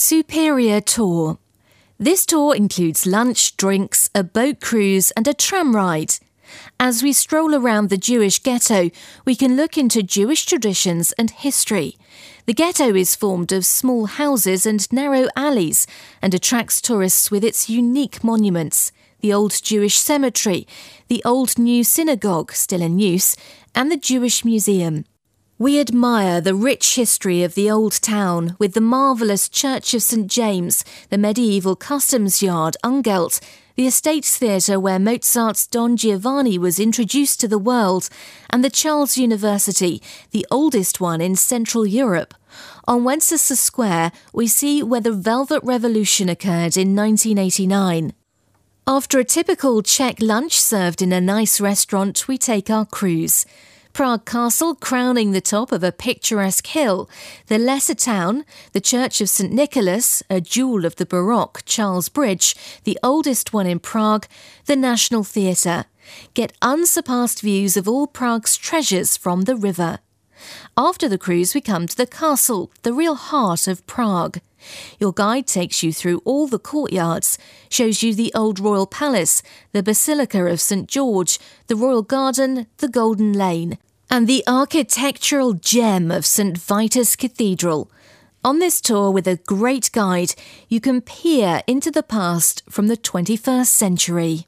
Superior Tour. This tour includes lunch, drinks, a boat cruise, and a tram ride. As we stroll around the Jewish ghetto, we can look into Jewish traditions and history. The ghetto is formed of small houses and narrow alleys and attracts tourists with its unique monuments the Old Jewish Cemetery, the Old New Synagogue, still in use, and the Jewish Museum. We admire the rich history of the old town with the marvellous Church of St James, the medieval customs yard Ungelt, the Estates Theatre where Mozart's Don Giovanni was introduced to the world, and the Charles University, the oldest one in Central Europe. On Wenceslas Square, we see where the Velvet Revolution occurred in 1989. After a typical Czech lunch served in a nice restaurant, we take our cruise. Prague Castle crowning the top of a picturesque hill, the lesser town, the Church of St Nicholas, a jewel of the Baroque Charles Bridge, the oldest one in Prague, the National Theatre. Get unsurpassed views of all Prague's treasures from the river. After the cruise, we come to the castle, the real heart of Prague. Your guide takes you through all the courtyards, shows you the old royal palace, the Basilica of St George, the royal garden, the Golden Lane, and the architectural gem of St Vitus Cathedral. On this tour with a great guide, you can peer into the past from the 21st century.